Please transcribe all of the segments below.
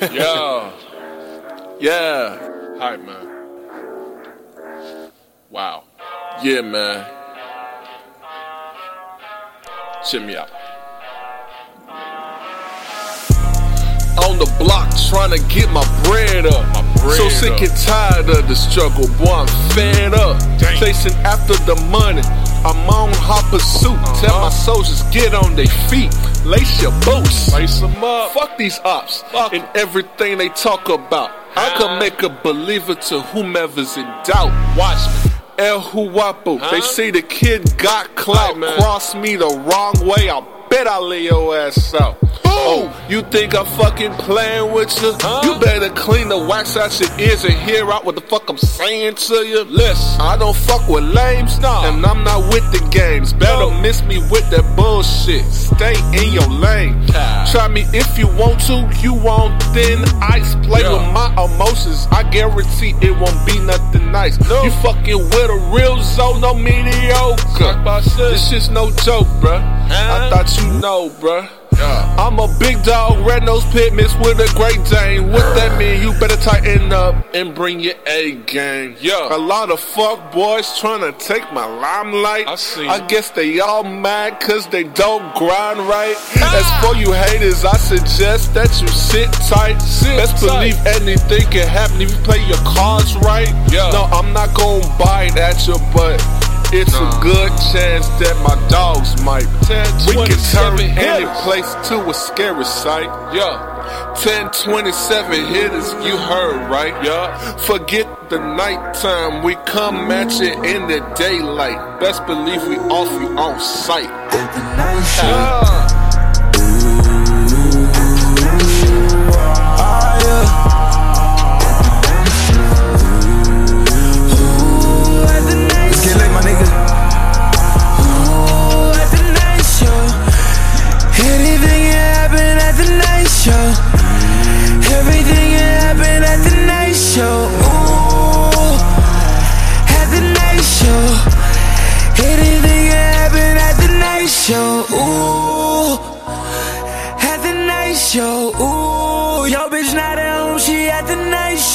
yeah. Yeah. Hi, man. Wow. Yeah, man. Check me out. On the block trying to get my bread up. My bread so sick up. and tired of the struggle, boy. I'm fed up. Dang. Chasing after the money. I'm on hot pursuit. Tell Uh-huh. my soldiers get on their feet. Lace your boots. Lace 'em up. Fuck these ops Fuck and everything they talk about. I can make a believer to whomever's in doubt. Watch me. El Guapo, Huh? they say the kid got clout. Right. Cross me the wrong way, I bet I lay your ass out. Oh, you think I'm fucking playing with you? Huh? You better clean the wax out your ears and hear out what the fuck I'm saying to you. Listen, I don't fuck with lames, Nah. and I'm not with the games. Better No. miss me with that bullshit. Stay in your lane. Ah. Try me if you want to, you want thin ice. Play Yeah. with my emotions, I guarantee it won't be nothing nice. No. You fucking with a real zone, no mediocre. This shit's no joke, bruh. I thought you know, bruh. Yeah. I'm a big dog, red nose pit mixed with a great Dane. What that mean? You better tighten up and bring your A game. Yeah. A lot of fuck boys trying to take my limelight. I see. I guess they all mad cause they don't grind right. As for you haters, I suggest that you sit tight. Sit Best tight. believe anything can happen if you play your cards right. Yeah. No, I'm not gonna bite at you, but it's Nah. a good chance that my dogs might. 10, We can turn 27 any place to a scary sight. Yeah. 10, 27 hitters, you heard right? Yeah. Forget the nighttime, we come at you in the daylight. Best believe we off you on sight. Yeah.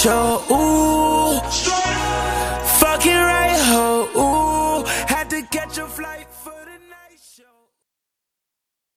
就无